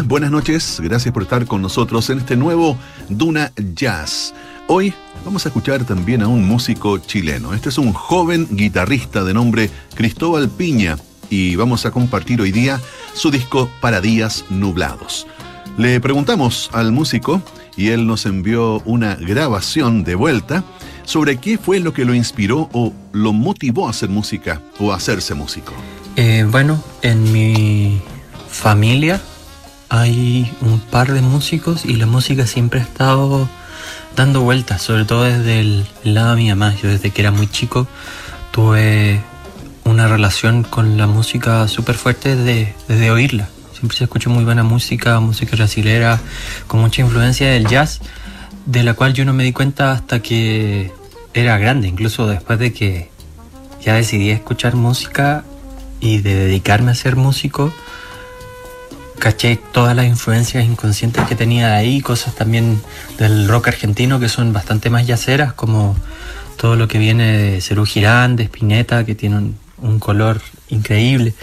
Buenas noches. Gracias por estar con nosotros en este nuevo Duna Jazz. Hoy vamos a escuchar también a un músico chileno. Este es un joven guitarrista de nombre Cristóbal Piña y vamos a compartir hoy día su disco Para Días Nublados. Le preguntamos al músico y él nos envió una grabación de vuelta sobre qué fue lo que lo inspiró o lo motivó a hacer música o a hacerse músico. Eh, bueno, en mi familia hay un par de músicos y la música siempre ha estado dando vueltas, sobre todo desde el, lado de mi mamá. Yo desde que era muy chico tuve una relación con la música súper fuerte desde, oírla. Siempre se escuchó muy buena música, música brasilera, con mucha influencia del jazz, de la cual yo no me di cuenta hasta que era grande, incluso después de que ya decidí escuchar música y de dedicarme a ser músico, caché todas las influencias inconscientes que tenía ahí, cosas también del rock argentino que son bastante más yaceras, como todo lo que viene de Cerú Girán, de Spinetta, que tiene un, color increíble.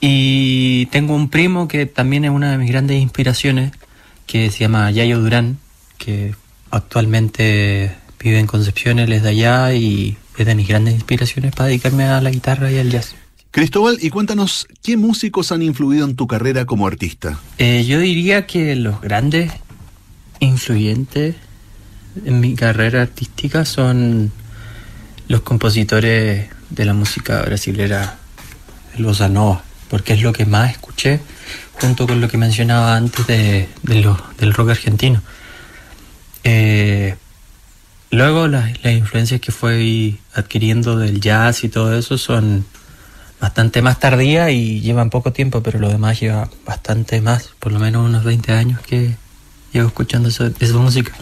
Y tengo un primo que también es una de mis grandes inspiraciones, que se llama Yayo Durán, que actualmente vive en Concepción, es de allá y es de mis grandes inspiraciones para dedicarme a la guitarra y al jazz. Cristóbal, y cuéntanos, ¿qué músicos han influido en tu carrera como artista? Eh, yo diría que los grandes influyentes en mi carrera artística son los compositores de la música brasilera, el bossa nova, porque es lo que más escuché junto con lo que mencionaba antes de, del rock argentino. Eh, luego las, las influencias que fui adquiriendo del jazz y todo eso son bastante más tardía y llevan poco tiempo, pero lo demás lleva bastante más, por lo menos unos 20 años que llevo escuchando esa música.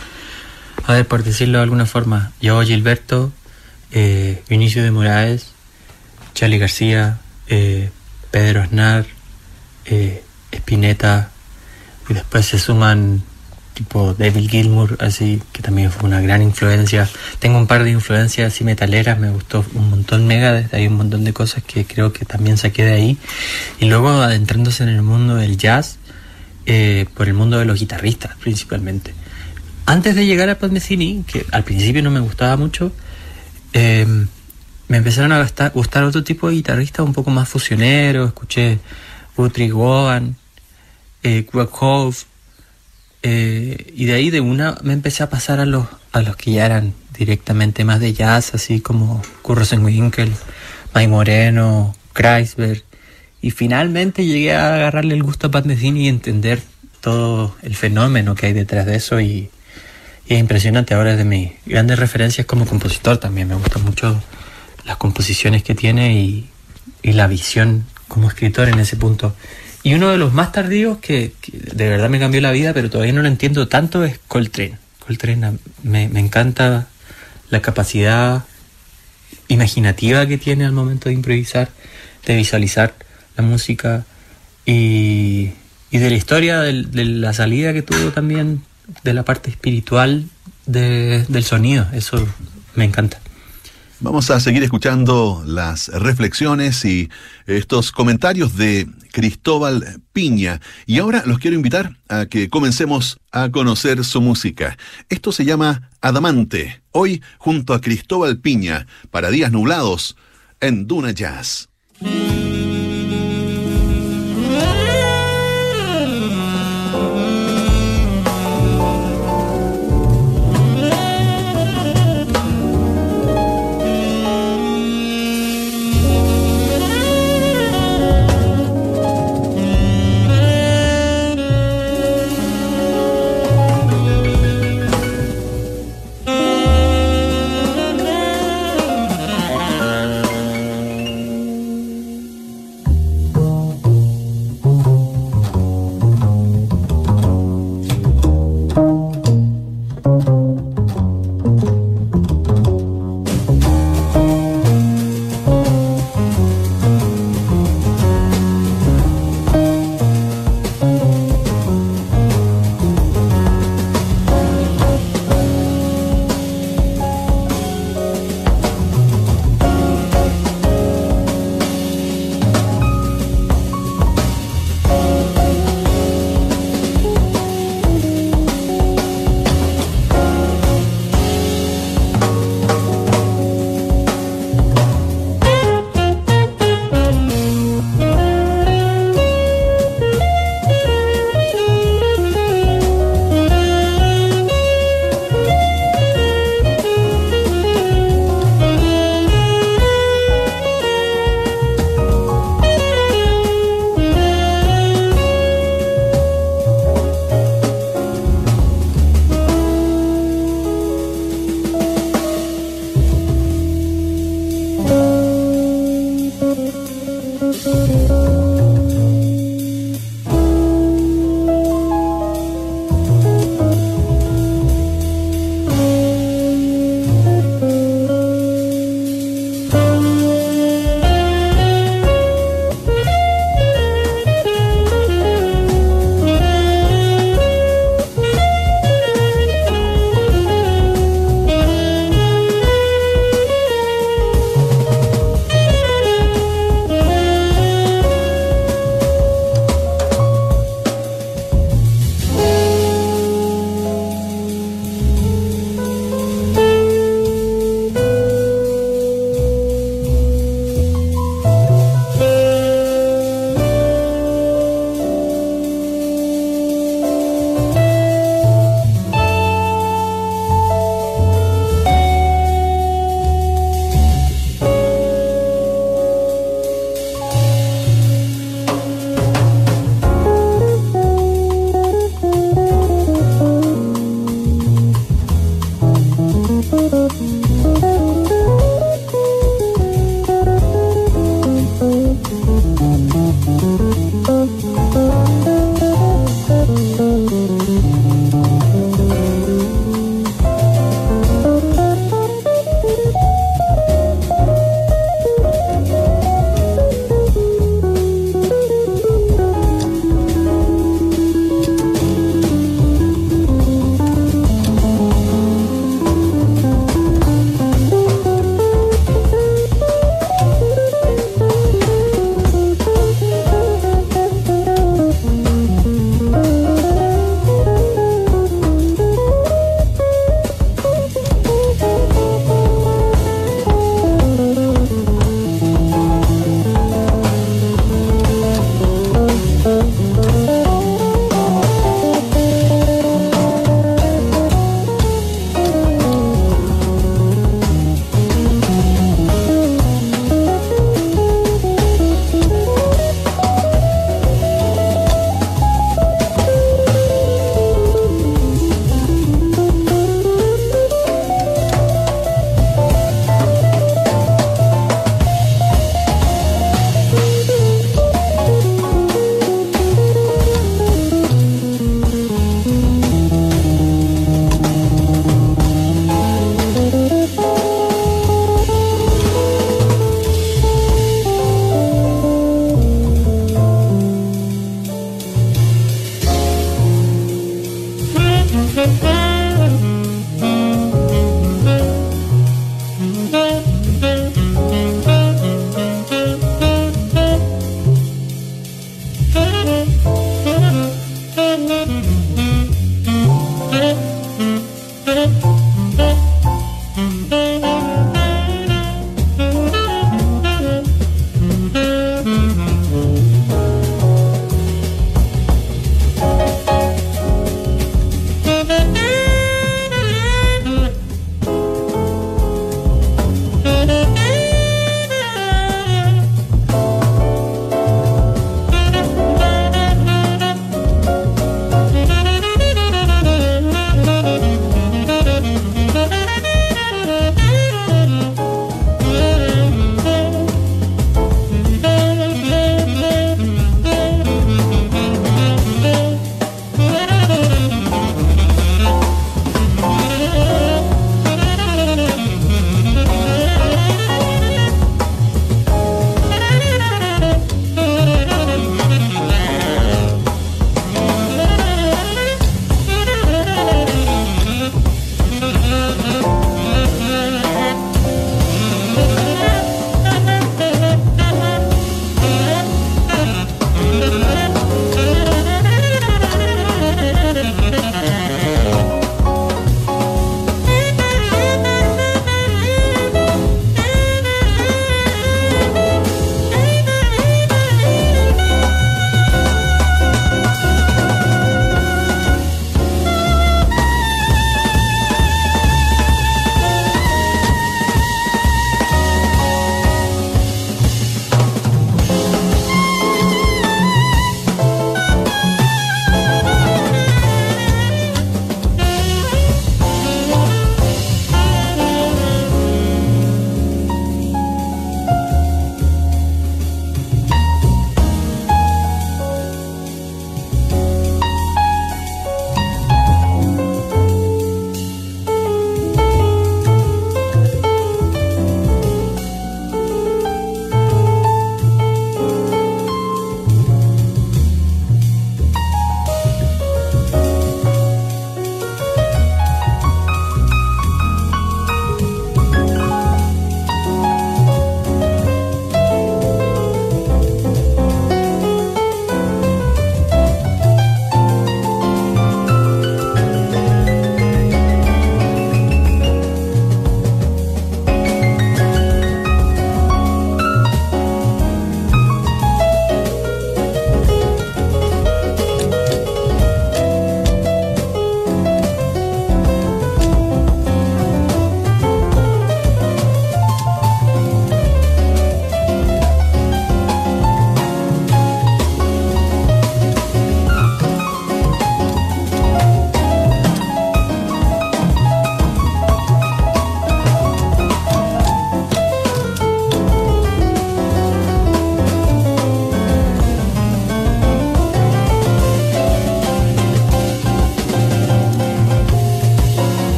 A ver, por decirlo de alguna forma, yo Gilberto, eh, Vinicio de Moraes, Charlie García, eh, Pedro Aznar, eh, Spinetta, y después se suman tipo David Gilmour, así, que también fue una gran influencia. Tengo un par de influencias así metaleras, me gustó un montón mega, desde hay un montón de cosas que creo que también saqué de ahí. Y luego adentrándose en el mundo del jazz, eh, por el mundo de los guitarristas principalmente. Antes de llegar a Pat Metheny, que al principio no me gustaba mucho, eh, me empezaron a gustar, otro tipo de guitarristas un poco más fusioneros, escuché Guthrie Govan, eh, eh, y de ahí de una me empecé a pasar a los, a los que ya eran directamente más de jazz, así como Curro Winkel, May Moreno, Kreisberg. Y finalmente llegué a agarrarle el gusto a Pat Metheny y entender todo el fenómeno que hay detrás de eso. Y, y es impresionante. Ahora es de mis grandes referencias como compositor también. Me gustan mucho las composiciones que tiene y, y la visión como escritor en ese punto. Y uno de los más tardíos que, de verdad me cambió la vida, pero todavía no lo entiendo tanto, es Coltrane. Coltrane me, me encanta la capacidad imaginativa que tiene al momento de improvisar, de visualizar la música y, y de la historia de, de, la salida que tuvo también de la parte espiritual de, del sonido. Eso me encanta. Vamos a seguir escuchando las reflexiones y estos comentarios de Cristóbal Piña. Y ahora los quiero invitar a que comencemos a conocer su música. Esto se llama Adamante. Hoy junto a Cristóbal Piña para Días Nublados en Duna Jazz.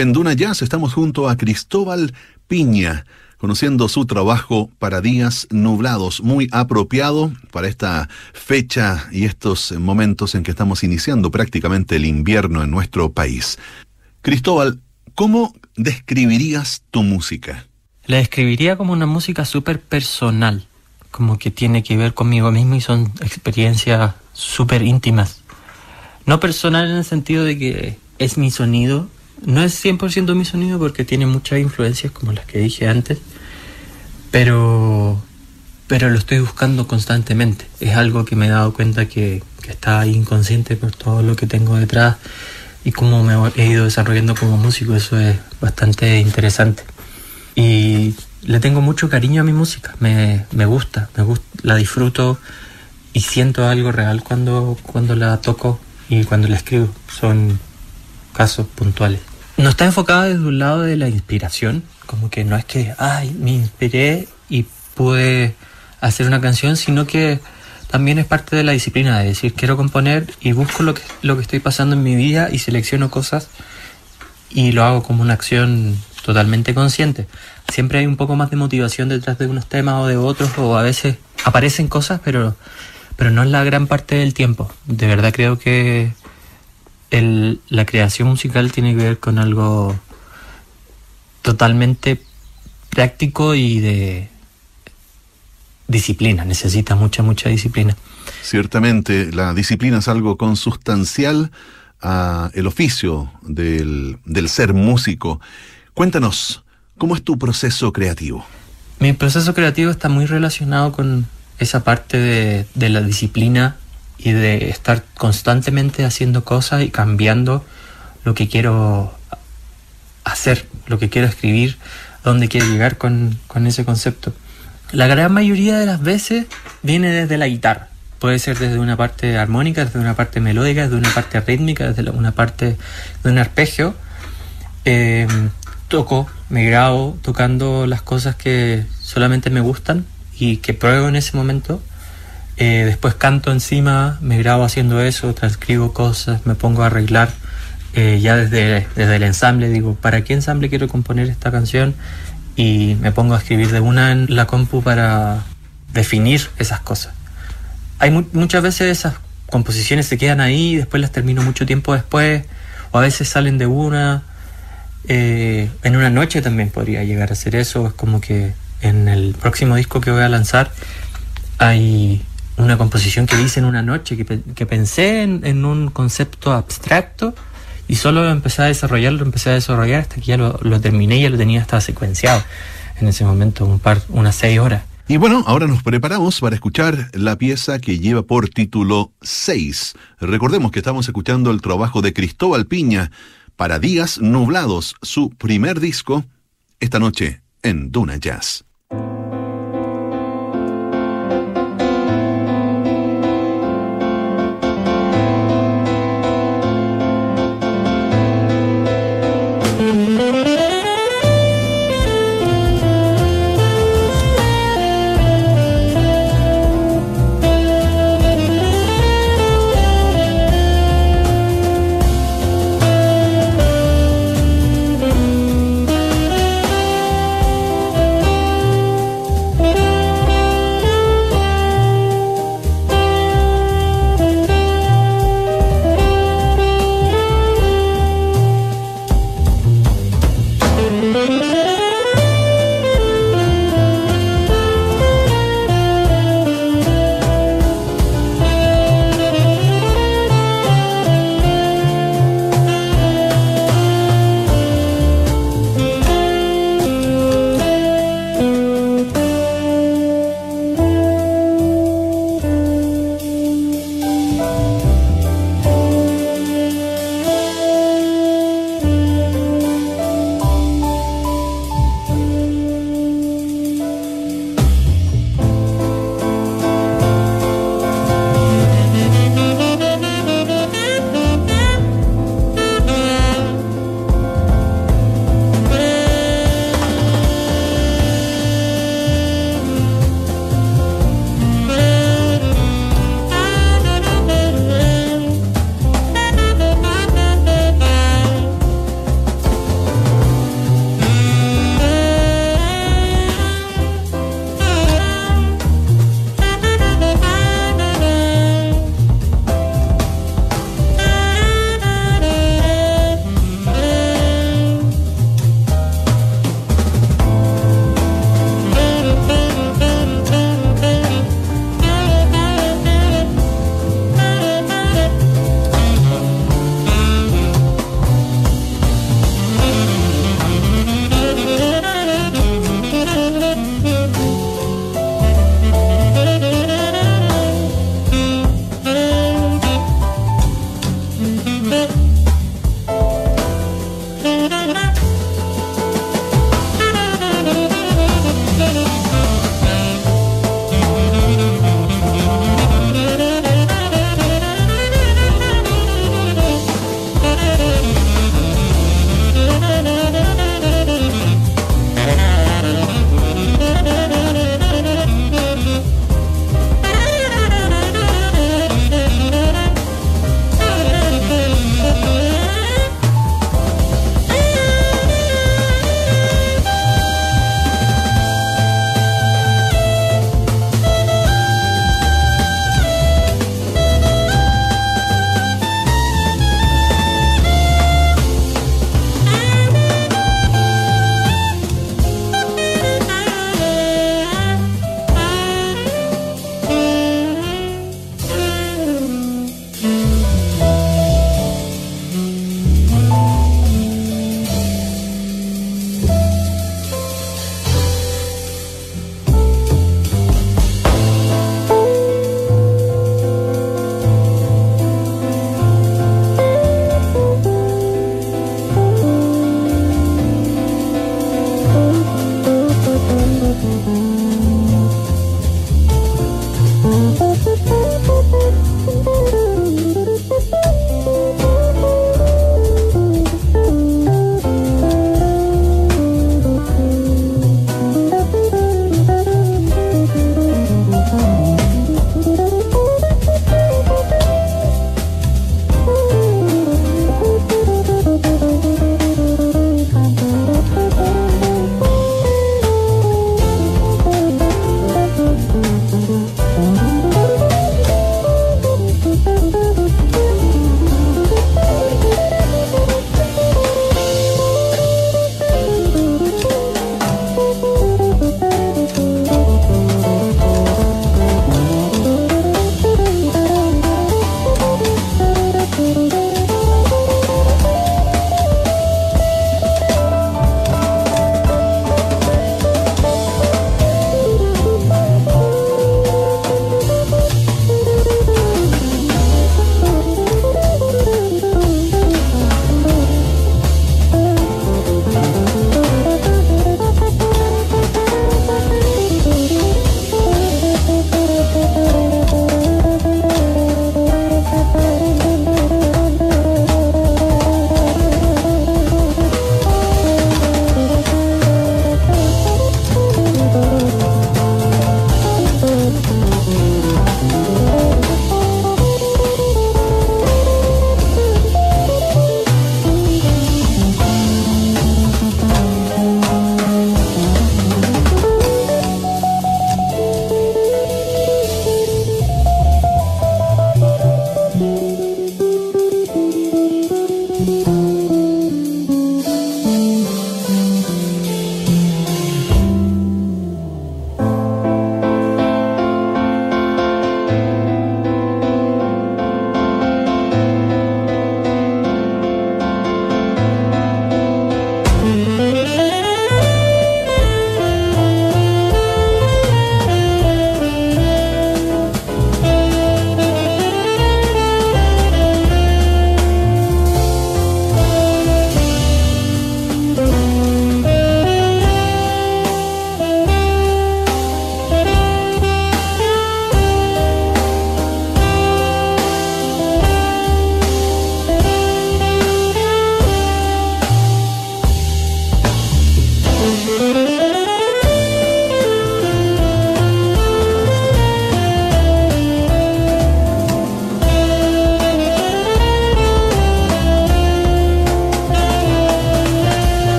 En Duna Jazz estamos junto a Cristóbal Piña, conociendo su trabajo para días nublados, muy apropiado para esta fecha y estos momentos en que estamos iniciando prácticamente el invierno en nuestro país. Cristóbal, ¿cómo describirías tu música? La describiría como una música súper personal, como que tiene que ver conmigo mismo y son experiencias súper íntimas. No personal en el sentido de que es mi sonido, no es 100% mi sonido porque tiene muchas influencias como las que dije antes, pero, pero lo estoy buscando constantemente. Es algo que me he dado cuenta que, que está inconsciente por todo lo que tengo detrás y cómo me he ido desarrollando como músico. Eso es bastante interesante. Y le tengo mucho cariño a mi música, me, me gusta, me gusta, la disfruto y siento algo real cuando, cuando la toco y cuando la escribo. Son casos puntuales. No está enfocada desde un lado de la inspiración, como que no es que, ay, me inspiré y pude hacer una canción, sino que también es parte de la disciplina de decir, quiero componer y busco lo que, lo que estoy pasando en mi vida y selecciono cosas y lo hago como una acción totalmente consciente. Siempre hay un poco más de motivación detrás de unos temas o de otros, o a veces aparecen cosas, pero, pero no es la gran parte del tiempo. De verdad creo que el, la creación musical tiene que ver con algo totalmente práctico y de disciplina, necesita mucha, mucha disciplina. Ciertamente, la disciplina es algo consustancial a el oficio del, del ser músico. Cuéntanos, ¿cómo es tu proceso creativo? Mi proceso creativo está muy relacionado con esa parte de, de la disciplina y de estar constantemente haciendo cosas y cambiando lo que quiero hacer, lo que quiero escribir, dónde quiero llegar con, con ese concepto. La gran mayoría de las veces viene desde la guitarra. Puede ser desde una parte armónica, desde una parte melódica, desde una parte rítmica, desde una parte de un arpegio. Eh, toco, me grabo tocando las cosas que solamente me gustan y que pruebo en ese momento eh, después canto encima, me grabo haciendo eso, transcribo cosas, me pongo a arreglar. Eh, ya desde, desde el ensamble digo, ¿para qué ensamble quiero componer esta canción? Y me pongo a escribir de una en la compu para definir esas cosas. Hay mu muchas veces esas composiciones se quedan ahí después las termino mucho tiempo después, o a veces salen de una. Eh, en una noche también podría llegar a ser eso. Es como que en el próximo disco que voy a lanzar hay una composición que hice en una noche, que, que pensé en, en, un concepto abstracto y solo empecé a desarrollarlo, empecé a desarrollar hasta que ya lo, lo terminé y ya lo tenía hasta secuenciado en ese momento, un par, unas seis horas. Y bueno, ahora nos preparamos para escuchar la pieza que lleva por título 6. Recordemos que estamos escuchando el trabajo de Cristóbal Piña para Días Nublados, su primer disco, esta noche en Duna Jazz.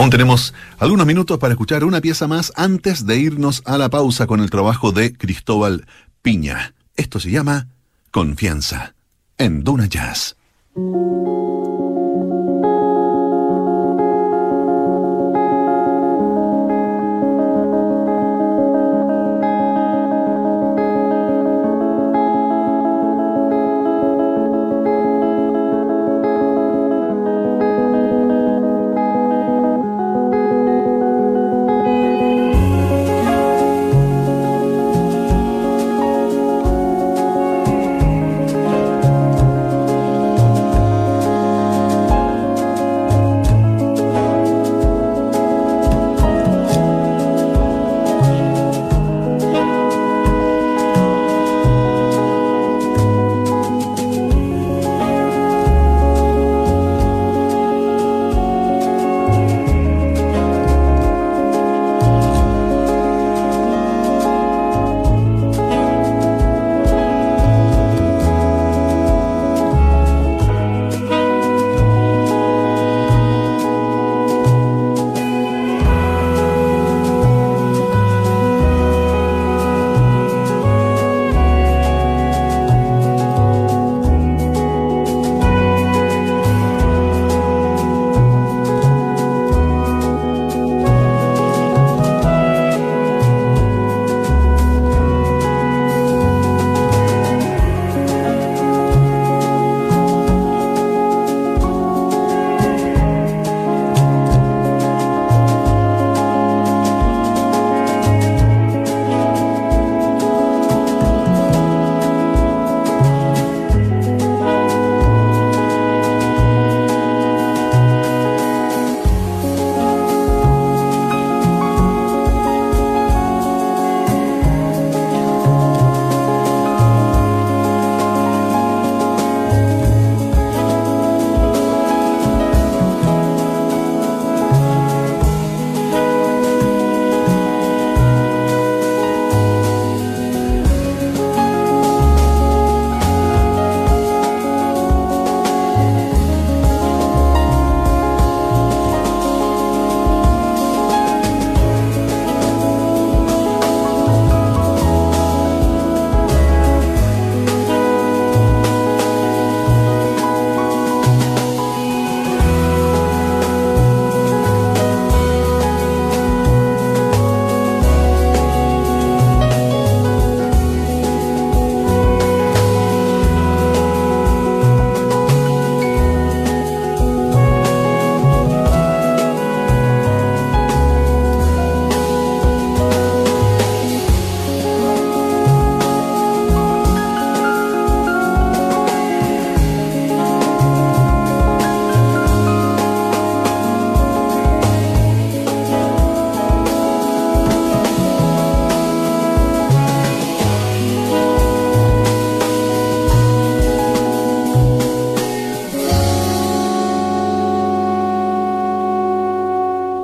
Aún tenemos algunos minutos para escuchar una pieza más antes de irnos a la pausa con el trabajo de Cristóbal Piña. Esto se llama Confianza en Duna Jazz.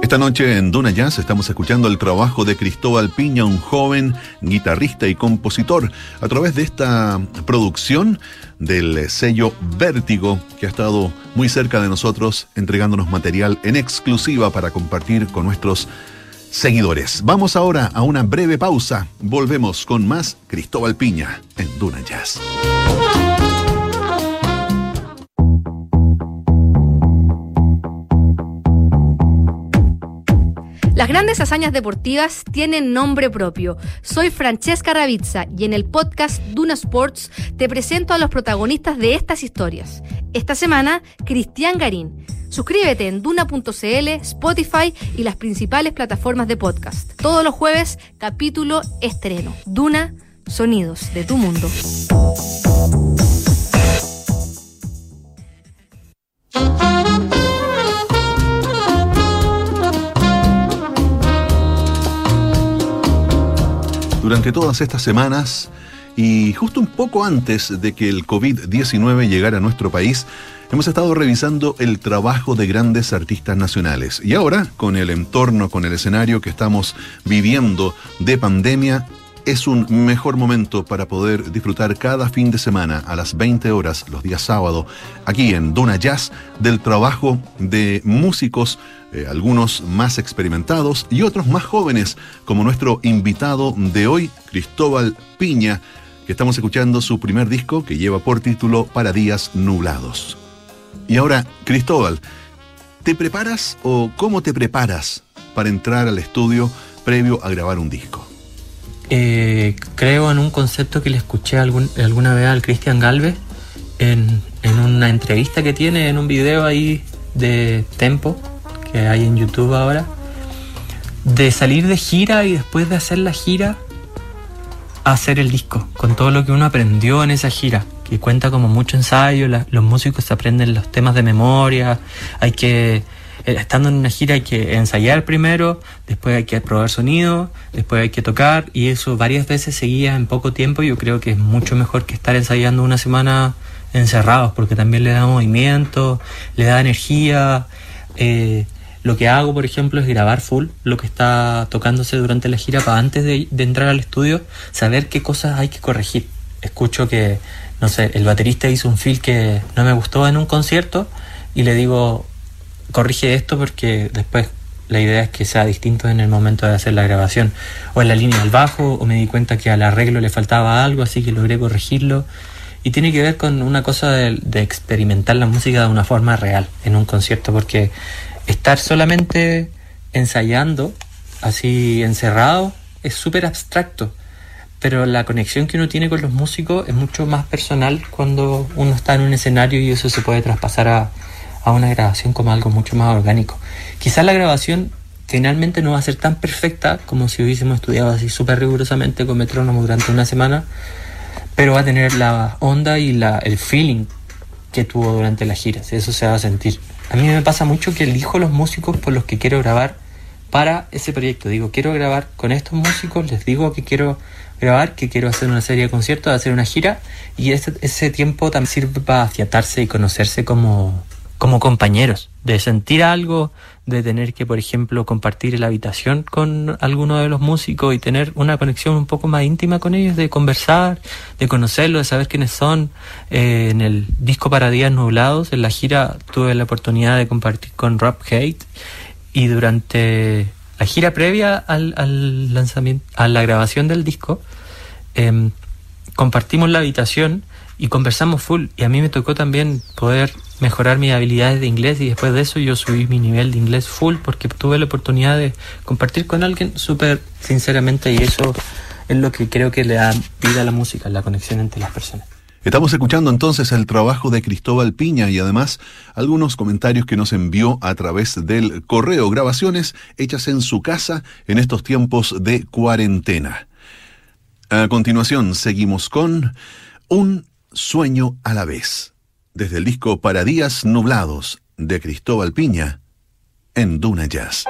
Esta noche en Duna Jazz estamos escuchando el trabajo de Cristóbal Piña, un joven guitarrista y compositor, a través de esta producción del sello Vértigo, que ha estado muy cerca de nosotros, entregándonos material en exclusiva para compartir con nuestros seguidores. Vamos ahora a una breve pausa. Volvemos con más Cristóbal Piña en Duna Jazz. Las grandes hazañas deportivas tienen nombre propio. Soy Francesca Ravizza y en el podcast Duna Sports te presento a los protagonistas de estas historias. Esta semana, Cristian Garín. Suscríbete en duna.cl, Spotify y las principales plataformas de podcast. Todos los jueves, capítulo estreno. Duna, sonidos de tu mundo. Durante todas estas semanas y justo un poco antes de que el COVID-19 llegara a nuestro país, hemos estado revisando el trabajo de grandes artistas nacionales. Y ahora, con el entorno, con el escenario que estamos viviendo de pandemia, es un mejor momento para poder disfrutar cada fin de semana a las 20 horas, los días sábado, aquí en Duna Jazz, del trabajo de músicos, eh, algunos más experimentados y otros más jóvenes, como nuestro invitado de hoy, Cristóbal Piña, que estamos escuchando su primer disco que lleva por título Para Días Nublados. Y ahora, Cristóbal, ¿te preparas o cómo te preparas para entrar al estudio previo a grabar un disco? Eh, creo en un concepto que le escuché alguna vez al Cristian Galvez en, una entrevista que tiene en un video ahí de Tempo que hay en YouTube ahora de salir de gira y después de hacer la gira hacer el disco con todo lo que uno aprendió en esa gira que cuenta como mucho ensayo los músicos aprenden los temas de memoria hay que estando en una gira hay que ensayar primero, después hay que probar sonido, después hay que tocar y eso varias veces seguía en poco tiempo. Yo creo que es mucho mejor que estar ensayando una semana encerrados porque también le da movimiento, le da energía. Eh, lo que hago, por ejemplo, es grabar full lo que está tocándose durante la gira para antes de, de entrar al estudio, saber qué cosas hay que corregir. Escucho que, no sé, el baterista hizo un feel que no me gustó en un concierto y le digo, corrige esto porque después la idea es que sea distinto en el momento de hacer la grabación. O en la línea del bajo, o me di cuenta que al arreglo le faltaba algo, así que logré corregirlo. Y tiene que ver con una cosa de, experimentar la música de una forma real en un concierto, porque estar solamente ensayando, así encerrado, es súper abstracto. Pero la conexión que uno tiene con los músicos es mucho más personal cuando uno está en un escenario y eso se puede traspasar a, a una grabación como algo mucho más orgánico. Quizás la grabación finalmente no va a ser tan perfecta como si hubiésemos estudiado así súper rigurosamente con metrónomo durante una semana, pero va a tener la onda y la, el feeling que tuvo durante las giras, eso se va a sentir. A mí me pasa mucho que elijo los músicos por los que quiero grabar para ese proyecto. Digo, quiero grabar con estos músicos, les digo que quiero grabar, que quiero hacer una serie de conciertos, hacer una gira, y ese, ese tiempo también sirve para afiatarse y conocerse como, como compañeros, de sentir algo, de tener que, por ejemplo, compartir la habitación con alguno de los músicos y tener una conexión un poco más íntima con ellos, de conversar, de conocerlos, de saber quiénes son. Eh, en el disco Para Días Nublados, en la gira, tuve la oportunidad de compartir con Rob Haight y durante la gira previa al, lanzamiento, a la grabación del disco, em, compartimos la habitación y conversamos full. Y a mí me tocó también poder mejorar mis habilidades de inglés y después de eso yo subí mi nivel de inglés full porque tuve la oportunidad de compartir con alguien súper sinceramente y eso es lo que creo que le da vida a la música, la conexión entre las personas. Estamos escuchando entonces el trabajo de Cristóbal Piña y además algunos comentarios que nos envió a través del correo, grabaciones hechas en su casa en estos tiempos de cuarentena. A continuación seguimos con un sueño a la vez desde el disco Para Días Nublados de Cristóbal Piña en Duna Jazz.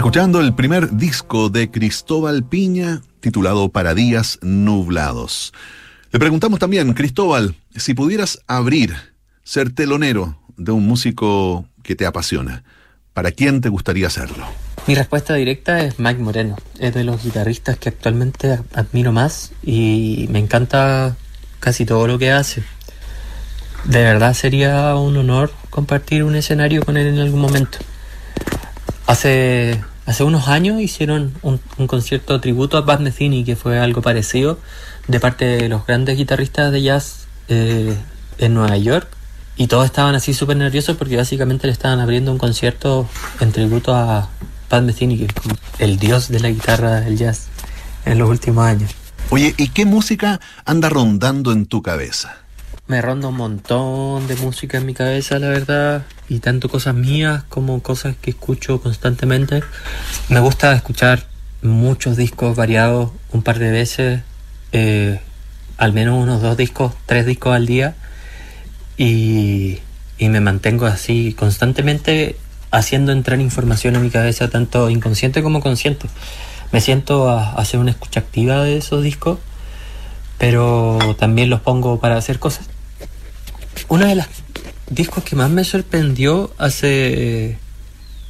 Escuchando el primer disco de Cristóbal Piña titulado Para días nublados. Le preguntamos también, Cristóbal, si pudieras abrir, ser telonero de un músico que te apasiona, ¿para quién te gustaría hacerlo? Mi respuesta directa es Mike Moreno. Es de los guitarristas que actualmente admiro más y me encanta casi todo lo que hace. De verdad sería un honor compartir un escenario con él en algún momento. Hace, hace unos años hicieron un, concierto tributo a Bad Metheny, que fue algo parecido, de parte de los grandes guitarristas de jazz eh, en Nueva York. Y todos estaban así súper nerviosos porque básicamente le estaban abriendo un concierto en tributo a Pat Metheny, que es como el dios de la guitarra del jazz en los últimos años. Oye, ¿y qué música anda rondando en tu cabeza? Me ronda un montón de música en mi cabeza, la verdad, y tanto cosas mías como cosas que escucho constantemente. Me gusta escuchar muchos discos variados un par de veces, eh, al menos unos dos discos, tres discos al día, y, y me mantengo así constantemente haciendo entrar información en mi cabeza, tanto inconsciente como consciente. Me siento a, hacer una escucha activa de esos discos, pero también los pongo para hacer cosas. Uno de los discos que más me sorprendió hace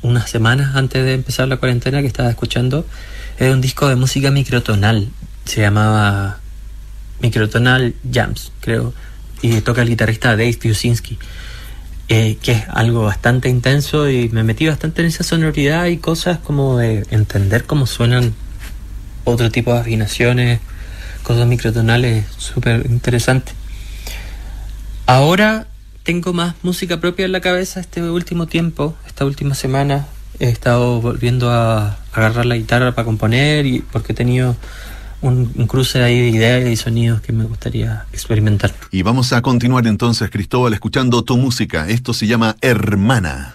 unas semanas antes de empezar la cuarentena que estaba escuchando era un disco de música microtonal. Se llamaba Microtonal Jams, creo. Y toca el guitarrista Dave Piusinski. Eh, que es algo bastante intenso y me metí bastante en esa sonoridad y cosas como de entender cómo suenan otro tipo de afinaciones, cosas microtonales, súper interesante. Ahora tengo más música propia en la cabeza este último tiempo, esta última semana he estado volviendo a agarrar la guitarra para componer y porque he tenido un, cruce ahí de ideas y sonidos que me gustaría experimentar. Y vamos a continuar entonces, Cristóbal, escuchando tu música. Esto se llama Hermana.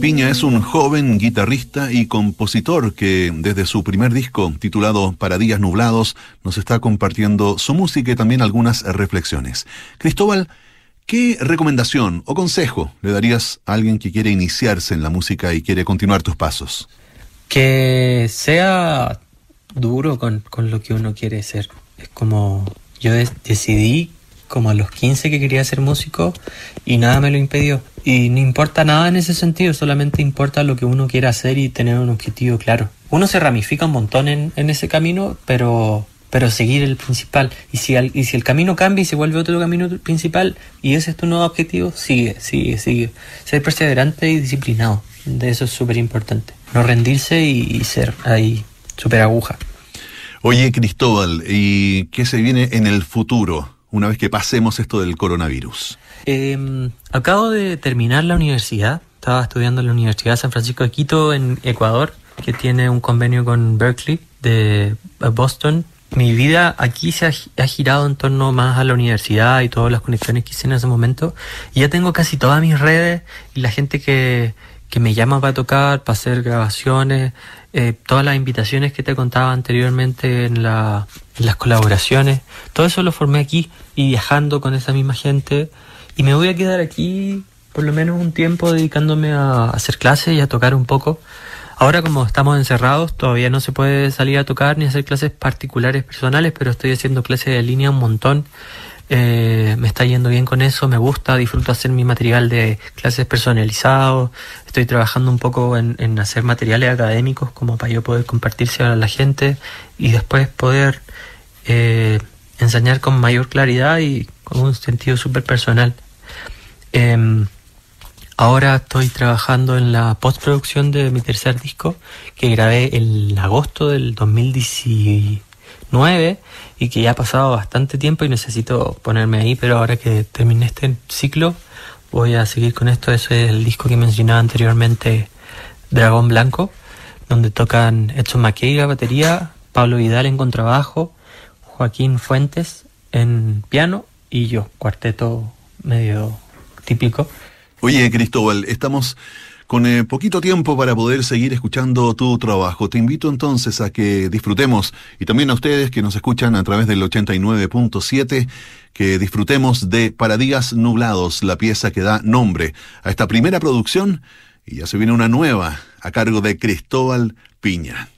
Piña es un joven guitarrista y compositor que desde su primer disco titulado Para Días Nublados nos está compartiendo su música y también algunas reflexiones. Cristóbal, ¿qué recomendación o consejo le darías a alguien que quiere iniciarse en la música y quiere continuar tus pasos? Que sea duro con, lo que uno quiere ser. Es como yo decidí como a los 15 que quería ser músico y nada me lo impidió. Y no importa nada en ese sentido, solamente importa lo que uno quiera hacer y tener un objetivo claro. Uno se ramifica un montón en, en ese camino, pero, pero seguir el principal. Y si, y si el camino cambia y se vuelve otro camino principal y ese es tu nuevo objetivo, sigue, sigue, sigue. Ser perseverante y disciplinado. De eso es súper importante. No rendirse y, y ser ahí súper aguja. Oye, Cristóbal, ¿y qué se viene en el futuro? Una vez que pasemos esto del coronavirus? Em, acabo de terminar la universidad. Estaba estudiando en la Universidad de San Francisco de Quito, en Ecuador, que tiene un convenio con Berkeley de Boston. Mi vida aquí se ha, girado en torno más a la universidad y todas las conexiones que hice en ese momento. Y ya tengo casi todas mis redes y la gente que, que me llama para tocar, para hacer grabaciones, eh, todas las invitaciones que te contaba anteriormente en, la, las colaboraciones, todo eso lo formé aquí y viajando con esa misma gente y me voy a quedar aquí por lo menos un tiempo dedicándome a hacer clases y a tocar un poco. Ahora como estamos encerrados todavía no se puede salir a tocar ni hacer clases particulares personales, pero estoy haciendo clases de línea un montón eh, me está yendo bien con eso, me gusta, disfruto hacer mi material de clases personalizados, estoy trabajando un poco en, hacer materiales académicos como para yo poder compartirse a la gente y después poder eh, enseñar con mayor claridad y con un sentido súper personal. Em, ahora estoy trabajando en la postproducción de mi tercer disco que grabé en agosto del 2019 9 y que ya ha pasado bastante tiempo y necesito ponerme ahí, pero ahora que terminé este ciclo voy a seguir con esto. Ese es el disco que mencionaba anteriormente, Dragón Blanco, donde tocan Edson la batería, Pablo Vidal en contrabajo, Joaquín Fuentes en piano y yo, cuarteto medio típico. Oye, Cristóbal, estamos con eh, poquito tiempo para poder seguir escuchando tu trabajo. Te invito entonces a que disfrutemos, y también a ustedes que nos escuchan a través del 89.7, que disfrutemos de Para Días Nublados, la pieza que da nombre a esta primera producción, y ya se viene una nueva a cargo de Cristóbal Piña.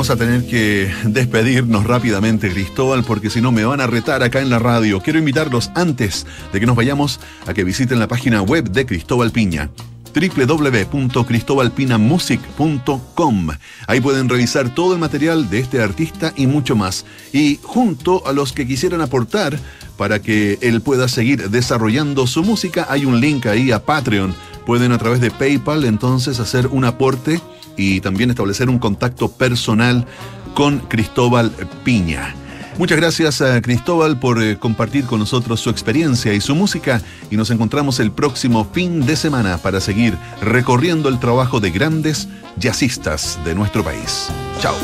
Vamos a tener que despedirnos rápidamente, Cristóbal, porque si no me van a retar acá en la radio. Quiero invitarlos antes de que nos vayamos a que visiten la página web de Cristóbal Piña www.cristobalpinamusic.com. Ahí pueden revisar todo el material de este artista y mucho más. Y junto a los que quisieran aportar para que él pueda seguir desarrollando su música, hay un link ahí a Patreon. Pueden a través de PayPal entonces hacer un aporte y también establecer un contacto personal con Cristóbal Piña. Muchas gracias a Cristóbal por eh, compartir con nosotros su experiencia y su música y nos encontramos el próximo fin de semana para seguir recorriendo el trabajo de grandes jazzistas de nuestro país. Chao.